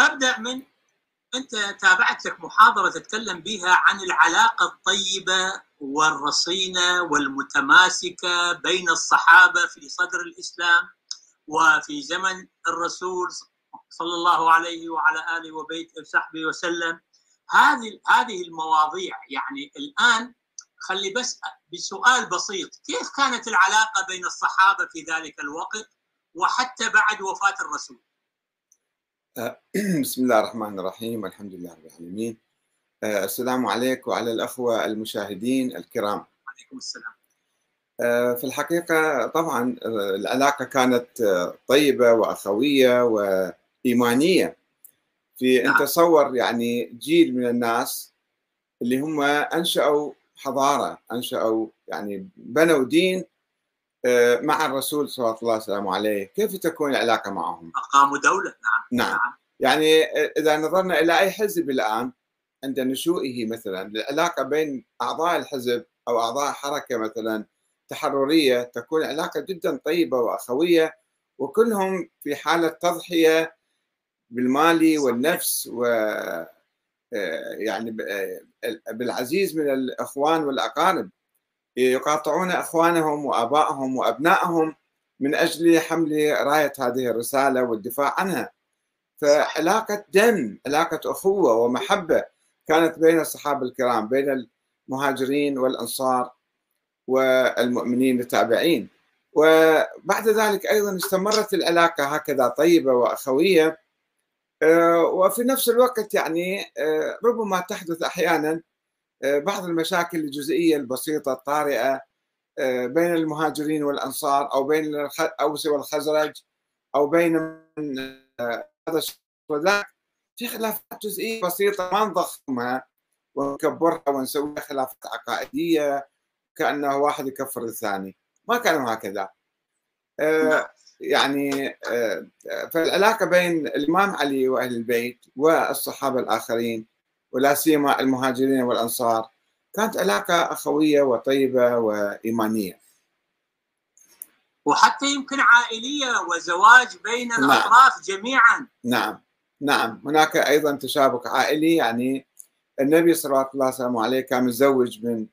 أبدأ من أنت تابعت لك محاضرة تتكلم بها عن العلاقة الطيبة والرصينة والمتماسكة بين الصحابة في صدر الإسلام وفي زمن الرسول صلى الله عليه وعلى آله وبيته وصحبه وسلم. هذه هذه المواضيع يعني الآن خلي بس بسؤال بسيط. كيف كانت العلاقة بين الصحابة في ذلك الوقت وحتى بعد وفاة الرسول؟ بسم الله الرحمن الرحيم والحمد لله رب العالمين. السلام عليكم وعلى الأخوة المشاهدين الكرام. عليكم السلام. في الحقيقة طبعا العلاقة كانت طيبة وأخوية وإيمانية. في أن تصور يعني جيل من الناس اللي هم أنشأوا حضارة أنشأوا يعني بنوا دين مع الرسول صلى الله عليه وسلم عليه. كيف تكون العلاقة معهم؟ أقاموا دولة نعم. نعم, نعم. يعني إذا نظرنا إلى أي حزب الآن عند نشوئه مثلا العلاقة بين أعضاء الحزب أو أعضاء حركة مثلا تحررية تكون علاقة جدا طيبة وأخوية وكلهم في حالة تضحية بالمال والنفس و يعني بالعزيز من الإخوان والأقارب. يقاطعون إخوانهم وآبائهم وأبنائهم من أجل حمل راية هذه الرسالة والدفاع عنها. فعلاقة دم، علاقة أخوة ومحبة كانت بين الصحابة الكرام، بين المهاجرين والأنصار والمؤمنين التابعين. وبعد ذلك أيضا استمرت العلاقة هكذا طيبة وأخوية وفي نفس الوقت يعني ربما تحدث أحيانا بعض المشاكل الجزئية البسيطة الطارئة بين المهاجرين والأنصار أو بين الاوس والخزرج أو بين هذا وذاك في خلافات جزئية بسيطة ما نضخمها ونكبرها ونسوي خلافات عقائدية كأنه واحد يكفر الثاني. ما كانوا هكذا. يعني فالعلاقة بين الإمام علي وأهل البيت والصحابة الآخرين ولا سيما المهاجرين والأنصار كانت علاقة أخوية وطيبة وإيمانية. وحتى يمكن عائلية وزواج بين نعم. الأطراف جميعا. نعم نعم هناك أيضا تشابك عائلي يعني النبي صلى الله عليه وسلم عليه كان متزوج من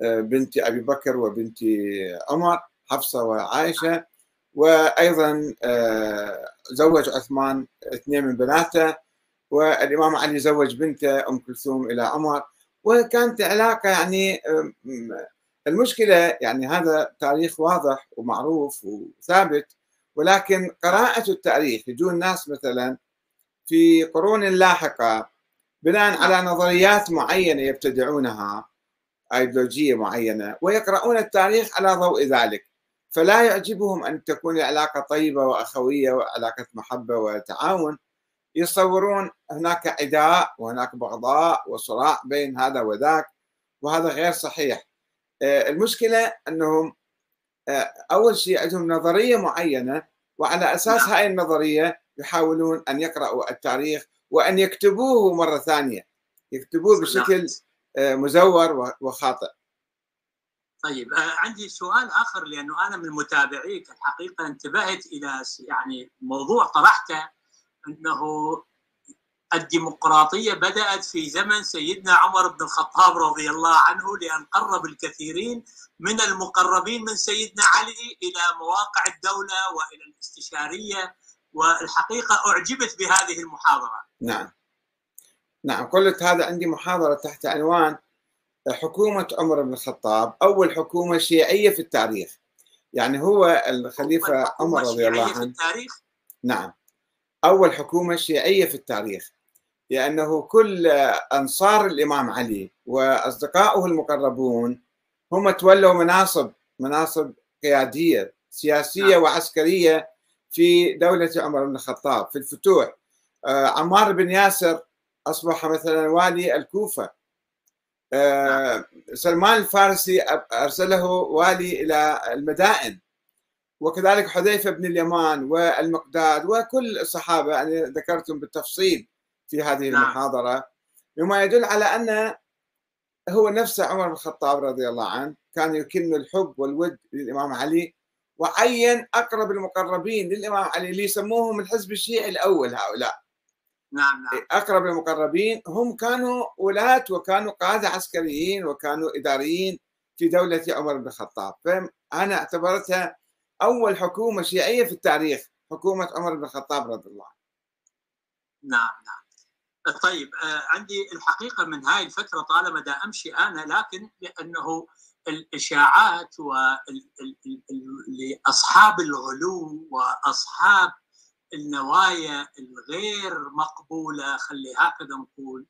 بنت أبي بكر وبنت عمر حفصة وعائشة وأيضا زوج عثمان اثنين من بناته والإمام علي زوج بنته أم كلثوم إلى عمر وكانت علاقة يعني المشكلة يعني هذا تاريخ واضح ومعروف وثابت ولكن قراءة التاريخ يجون ناس مثلا في قرون لاحقة بناء على نظريات معينة يبتدعونها ايديولوجيه معينة ويقرؤون التاريخ على ضوء ذلك. فلا يعجبهم أن تكون العلاقة طيبة وأخوية وعلاقة محبة وتعاون. يصورون هناك عداء وهناك بغضاء وصراع بين هذا وذاك وهذا غير صحيح. المشكلة أنهم أول شيء عندهم نظرية معينة وعلى أساس هاي النظرية يحاولون أن يقرأوا التاريخ وأن يكتبوه مرة ثانية يكتبوه بشكل مزور وخاطئ. طيب عندي سؤال آخر لأنه أنا من متابعيك الحقيقة انتبهت إلى يعني موضوع طرحته أنه الديمقراطية بدأت في زمن سيدنا عمر بن الخطاب رضي الله عنه لأن قرب الكثيرين من المقربين من سيدنا علي إلى مواقع الدولة وإلى الاستشارية والحقيقة أعجبت بهذه المحاضرة. نعم. نعم قلت هذا عندي محاضرة تحت عنوان حكومة عمر بن الخطاب أول حكومة شيعية في التاريخ. يعني هو الخليفة عمر رضي الله عنه في التاريخ؟ نعم. أول حكومة شيعية في التاريخ لأنه كل أنصار الإمام علي وأصدقائه المقربون هم تولوا مناصب مناصب قيادية سياسية نعم. وعسكرية في دولة عمر بن الخطاب في الفتوح. عمار بن ياسر أصبح مثلا والي الكوفة. سلمان الفارسي أرسله والي إلى المدائن. وكذلك حذيفة بن اليمان والمقداد وكل الصحابة يعني ذكرتم بالتفصيل في هذه نعم. المحاضرة. مما يدل على أن هو نفسه عمر بن الخطاب رضي الله عنه كان يكن الحب والود للإمام علي وعين أقرب المقربين للإمام علي اللي يسموهم الحزب الشيعي الأول هؤلاء. نعم نعم. أقرب المقربين هم كانوا ولاة وكانوا قادة عسكريين وكانوا إداريين في دولة عمر بن الخطاب. فانا اعتبرتها أول حكومة شيعية في التاريخ حكومة عمر بن الخطاب رضي الله عنه. نعم نعم. طيب آه عندي الحقيقة من هاي الفترة طالما دا أمشي أنا لكن لأنه الإشاعات لاصحاب الغلو وأصحاب النوايا الغير مقبولة خلي هكذا نقول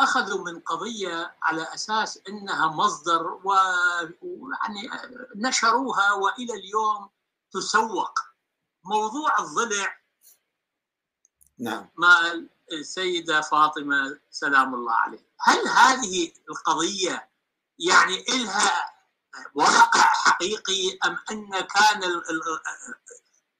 أخذوا من قضية على أساس إنها مصدر ويعني نشروها وإلى اليوم تسوق. موضوع الضلع نعم. مع السيدة فاطمة سلام الله عليها. هل هذه القضية يعني إلها واقع حقيقي أم أن كان ال ال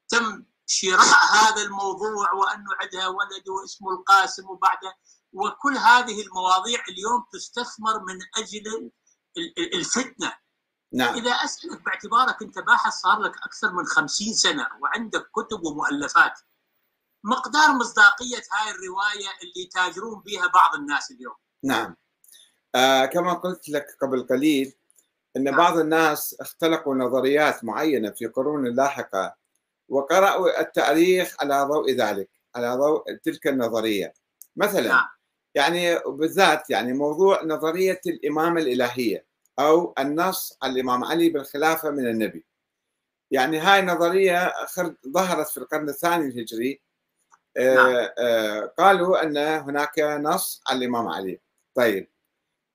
تم شراء هذا الموضوع وأنه عندها ولد واسمه القاسم وبعده وكل هذه المواضيع اليوم تستثمر من أجل الفتنة نعم. إذا أسألك باعتبارك أنت باحث صار لك أكثر من خمسين سنة وعندك كتب ومؤلفات مقدار مصداقية هاي الرواية اللي تاجرون بها بعض الناس اليوم نعم آه كما قلت لك قبل قليل إن نعم. بعض الناس اختلقوا نظريات معينة في قرون لاحقة وقرأوا التاريخ على ضوء ذلك على ضوء تلك النظرية مثلا نعم. يعني بالذات يعني موضوع نظرية الإمامة الإلهية أو النص على الإمام علي بالخلافة من النبي. يعني هاي نظرية ظهرت في القرن الثاني الهجري. آه نعم. آه قالوا أن هناك نص على الإمام علي. طيب.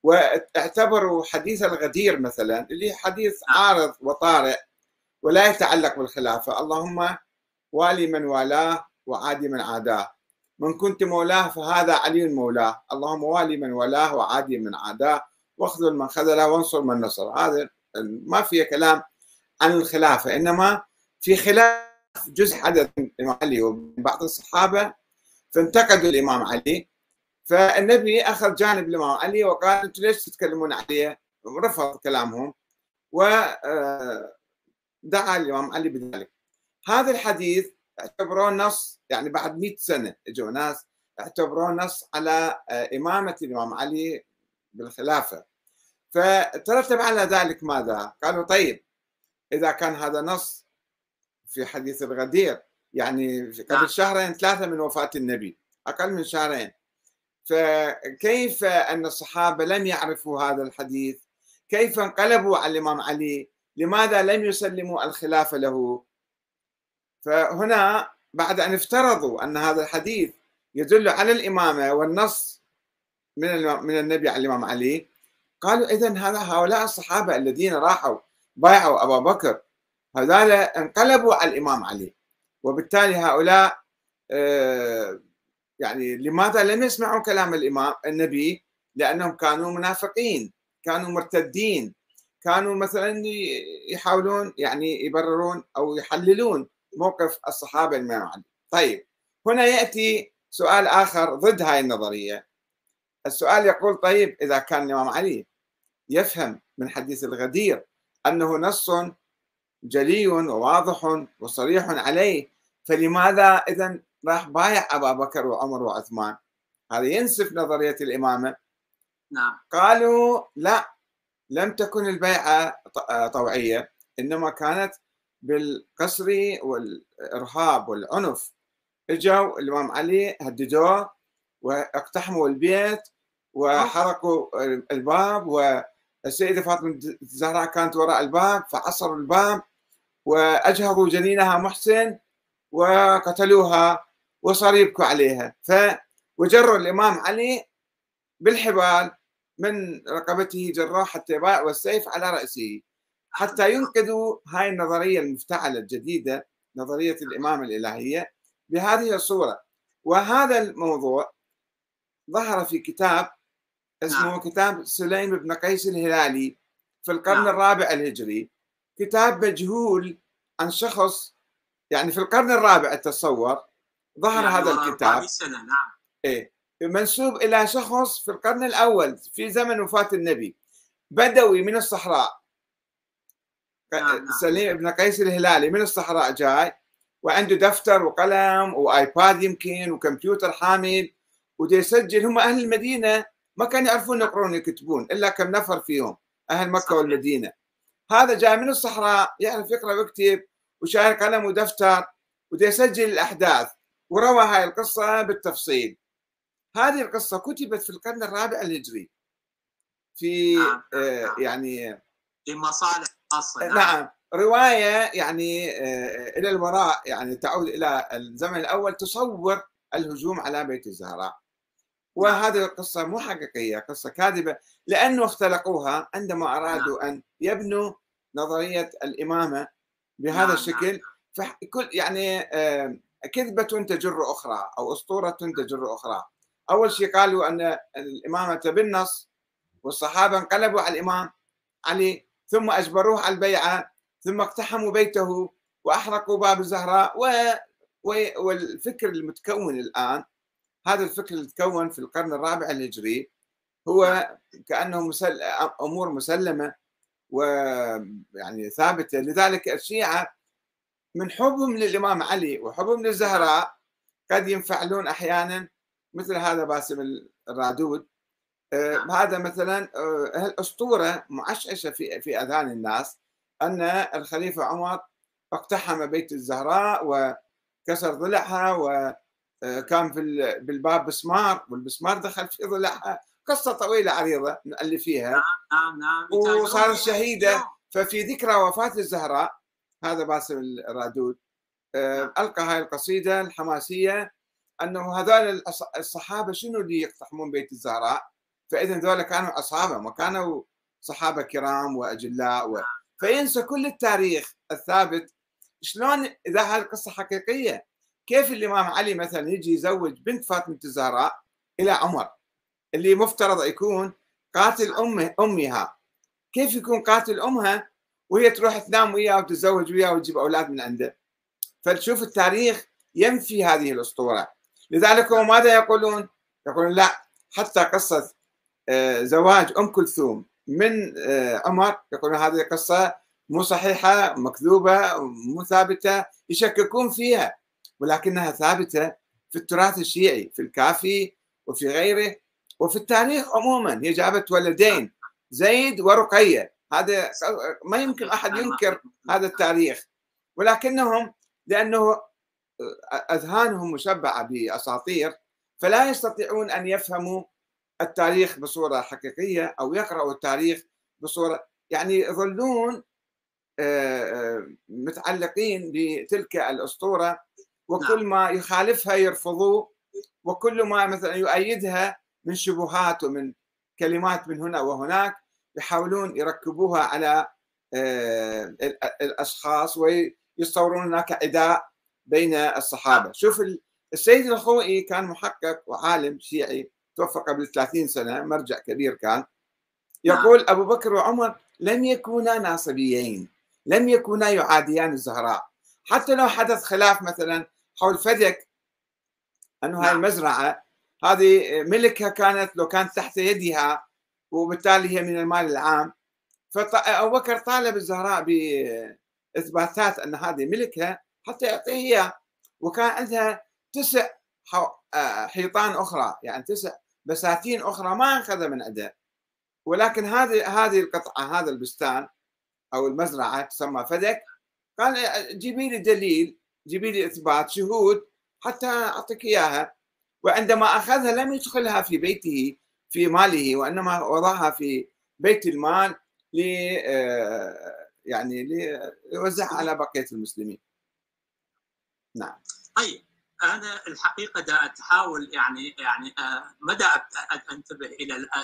واعتبروا حديث الغدير مثلا اللي حديث عارض وطارئ ولا يتعلق بالخلافة. اللهم والي من والاه وعادي من عاداه. من كنت مولاه فهذا علي مولاه اللهم والي من والاه وعادي من عاداه واخذل من خذله وانصر من نصر هذا ما فيه كلام عن الخلافة إنما في خلاف جزء عدد الإمام علي وبعض الصحابة فانتقدوا الإمام علي فالنبي أخذ جانب الإمام علي وقال أنتم ليش تتكلمون عليه؟ رفض كلامهم ودعا الإمام علي بذلك. هذا الحديث اعتبروه نص يعني بعد 100 سنة إجوا ناس اعتبروه نص على إمامة الإمام علي بالخلافة. فترتب على ذلك ماذا؟ قالوا طيب إذا كان هذا نص في حديث الغدير يعني قبل شهرين ثلاثة من وفاة النبي أقل من شهرين. فكيف أن الصحابة لم يعرفوا هذا الحديث؟ كيف انقلبوا على الإمام علي؟ لماذا لم يسلموا الخلافة له؟ فهنا بعد أن افترضوا أن هذا الحديث يدل على الإمامة والنص من من النبي على الإمام علي قالوا إذا هذا هؤلاء الصحابة الذين راحوا بايعوا أبا بكر هذول انقلبوا على الإمام علي وبالتالي هؤلاء يعني لماذا لم يسمعوا كلام الإمام النبي؟ لأنهم كانوا منافقين، كانوا مرتدين، كانوا مثلا يحاولون يعني يبررون أو يحللون موقف الصحابة الامام علي. طيب هنا يأتي سؤال آخر ضد هاي النظرية. السؤال يقول طيب إذا كان الإمام علي يفهم من حديث الغدير أنه نص جلي وواضح وصريح عليه فلماذا اذا راح بايع أبا بكر وعمر وعثمان هذا ينسف نظرية الإمامة نعم قالوا لا لم تكن البيعة طوعية إنما كانت بالقسر والإرهاب والعنف. إجوا الإمام علي هددوه واقتحموا البيت وحرقوا الباب والسيدة فاطمة الزهراء كانت وراء الباب فعصروا الباب واجهضوا جنينها محسن وقتلوها وصاروا يبكوا عليها. ف وجروا الإمام علي بالحبال من رقبته جراه حتى يباع والسيف على رأسه. حتى ينقذوا هاي النظرية المفتعلة الجديدة نظرية الامامه الإلهية بهذه الصورة. وهذا الموضوع ظهر في كتاب اسمه نعم. كتاب سليم بن قيس الهلالي في القرن نعم. الرابع الهجري. كتاب مجهول عن شخص يعني في القرن الرابع تصور ظهر يعني هذا الكتاب. سنة نعم. إيه. منسوب إلى شخص في القرن الأول في زمن وفاة النبي بدوي من الصحراء. نعم. نعم. سليم بن قيس الهلالي من الصحراء جاي وعنده دفتر وقلم وآيباد يمكن وكمبيوتر حامل ودي يسجل هم أهل المدينة ما كانوا يعرفون يقرون ويكتبون إلا كم نفر فيهم أهل مكة والمدينة هذا جاي من الصحراء يعرف يقرأ ويكتب وشايل قلم ودفتر ودي يسجل الأحداث وروى هاي القصة بالتفصيل هذه القصة كتبت في القرن الرابع الهجري في نعم، آه نعم. يعني لمصالح خاصه نعم. رواية يعني آه إلى الوراء يعني تعود إلى الزمن الأول تصور الهجوم على بيت الزهراء. وهذه القصة مو حقيقية قصة كاذبة لأنه اختلقوها عندما أرادوا أن يبنوا نظرية الإمامة بهذا نعم، الشكل. فكل يعني آه، كذبة تجر أخرى أو أسطورة تجر أخرى. أول شيء قالوا أن الإمامة بالنص والصحابة انقلبوا على الإمام علي ثم أجبروه على البيعة ثم اقتحموا بيته وأحرقوا باب الزهراء و... والفكر المتكون الآن هذا الفكر اللي تكون في القرن الرابع الهجري هو كأنه مسل... أمور مسلمة ويعني ثابتة. لذلك الشيعة من حبهم للإمام علي وحبهم للزهراء قد ينفعلون أحيانا مثل هذا باسم الرادود. هذا مثلا آه الأسطورة معشعشه في في أذهان الناس أن الخليفة عمر اقتحم بيت الزهراء وكسر ضلعها و كان في بالباب مسمار والمسمار دخل في ضلعها. قصة طويلة عريضة نألف فيها. نعم نعم نعم. وصارت شهيدة. ففي ذكرى وفاة الزهراء هذا باسم الرادود ألقى هاي القصيدة الحماسية أنه هذول الصحابة شنو اللي يقتحمون بيت الزهراء؟ فاذا ذولا كانوا أصحابه ما كانوا صحابة كرام وأجلاء و... فينسى كل التاريخ الثابت. شلون إذا هذه القصة حقيقية؟ كيف الإمام علي مثلا يجي يزوج بنت فاطمة الزهراء إلى عمر؟ اللي مفترض يكون قاتل امه أمها. كيف يكون قاتل أمها وهي تروح تنام وياه وتتزوج وياه وتجيب أولاد من عنده؟ فتشوف التاريخ ينفي هذه الأسطورة. لذلك هم ماذا يقولون؟ يقولون لا حتى قصة زواج أم كلثوم من عمر يقولون هذه قصة مو صحيحة مكذوبة مو ثابتة يشككون فيها ولكنها ثابتة في التراث الشيعي في الكافي وفي غيره وفي التاريخ عموما. هي جابت ولدين زيد ورقية. هذا ما يمكن أحد ينكر هذا التاريخ. ولكنهم لأنه أذهانهم مشبعة بأساطير فلا يستطيعون أن يفهموا التاريخ بصورة حقيقية أو يقرأوا التاريخ بصورة يعني يظلون متعلقين بتلك الأسطورة وكل ما يخالفها يرفضوه وكل ما مثلا يؤيدها من شبهات ومن كلمات من هنا وهناك يحاولون يركبوها على الأشخاص ويصورون هناك عداء بين الصحابة. شوف السيد الخوئي كان محقق وعالم شيعي توفى قبل 30 سنة مرجع كبير كان. يقول أبو بكر وعمر لم يكونا ناصبيين لم يكونا يعاديان الزهراء. حتى لو حدث خلاف مثلا حول فدك أنه هاي المزرعة هذه ملكها كانت لو كانت تحت يدها وبالتالي هي من المال العام. فابو بكر طالب الزهراء بإثباتات أن هذه ملكها حتى يعطيها اياه وكان عندها تسع حيطان أخرى يعني تسع بساتين أخرى ما اخذها من عندها ولكن هذه هذه القطعة هذا البستان أو المزرعة تسمى فدك قال جيبي لي دليل جيبي لي إثبات شهود حتى أعطيك إياها وعندما أخذها لم يدخلها في بيته في ماله وإنما وضعها في بيت المال ل يعني ليوزعها على بقية المسلمين. نعم. طيب أنا الحقيقة دا أتحاول يعني يعني مدى أنتبه إلى